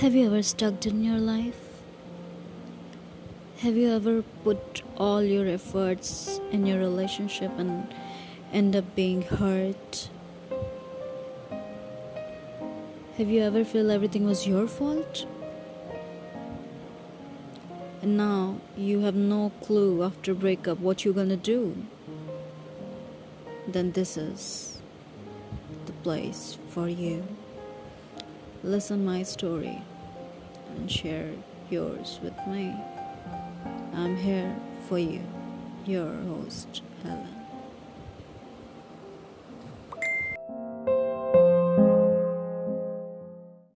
Have you ever stuck in your life? Have you ever put all your efforts in your relationship and end up being hurt? Have you ever feel everything was your fault? And now you have no clue after breakup what you're gonna do. Then this is the place for you. Listen my story and share yours with me. I'm here for you, your host, Helen.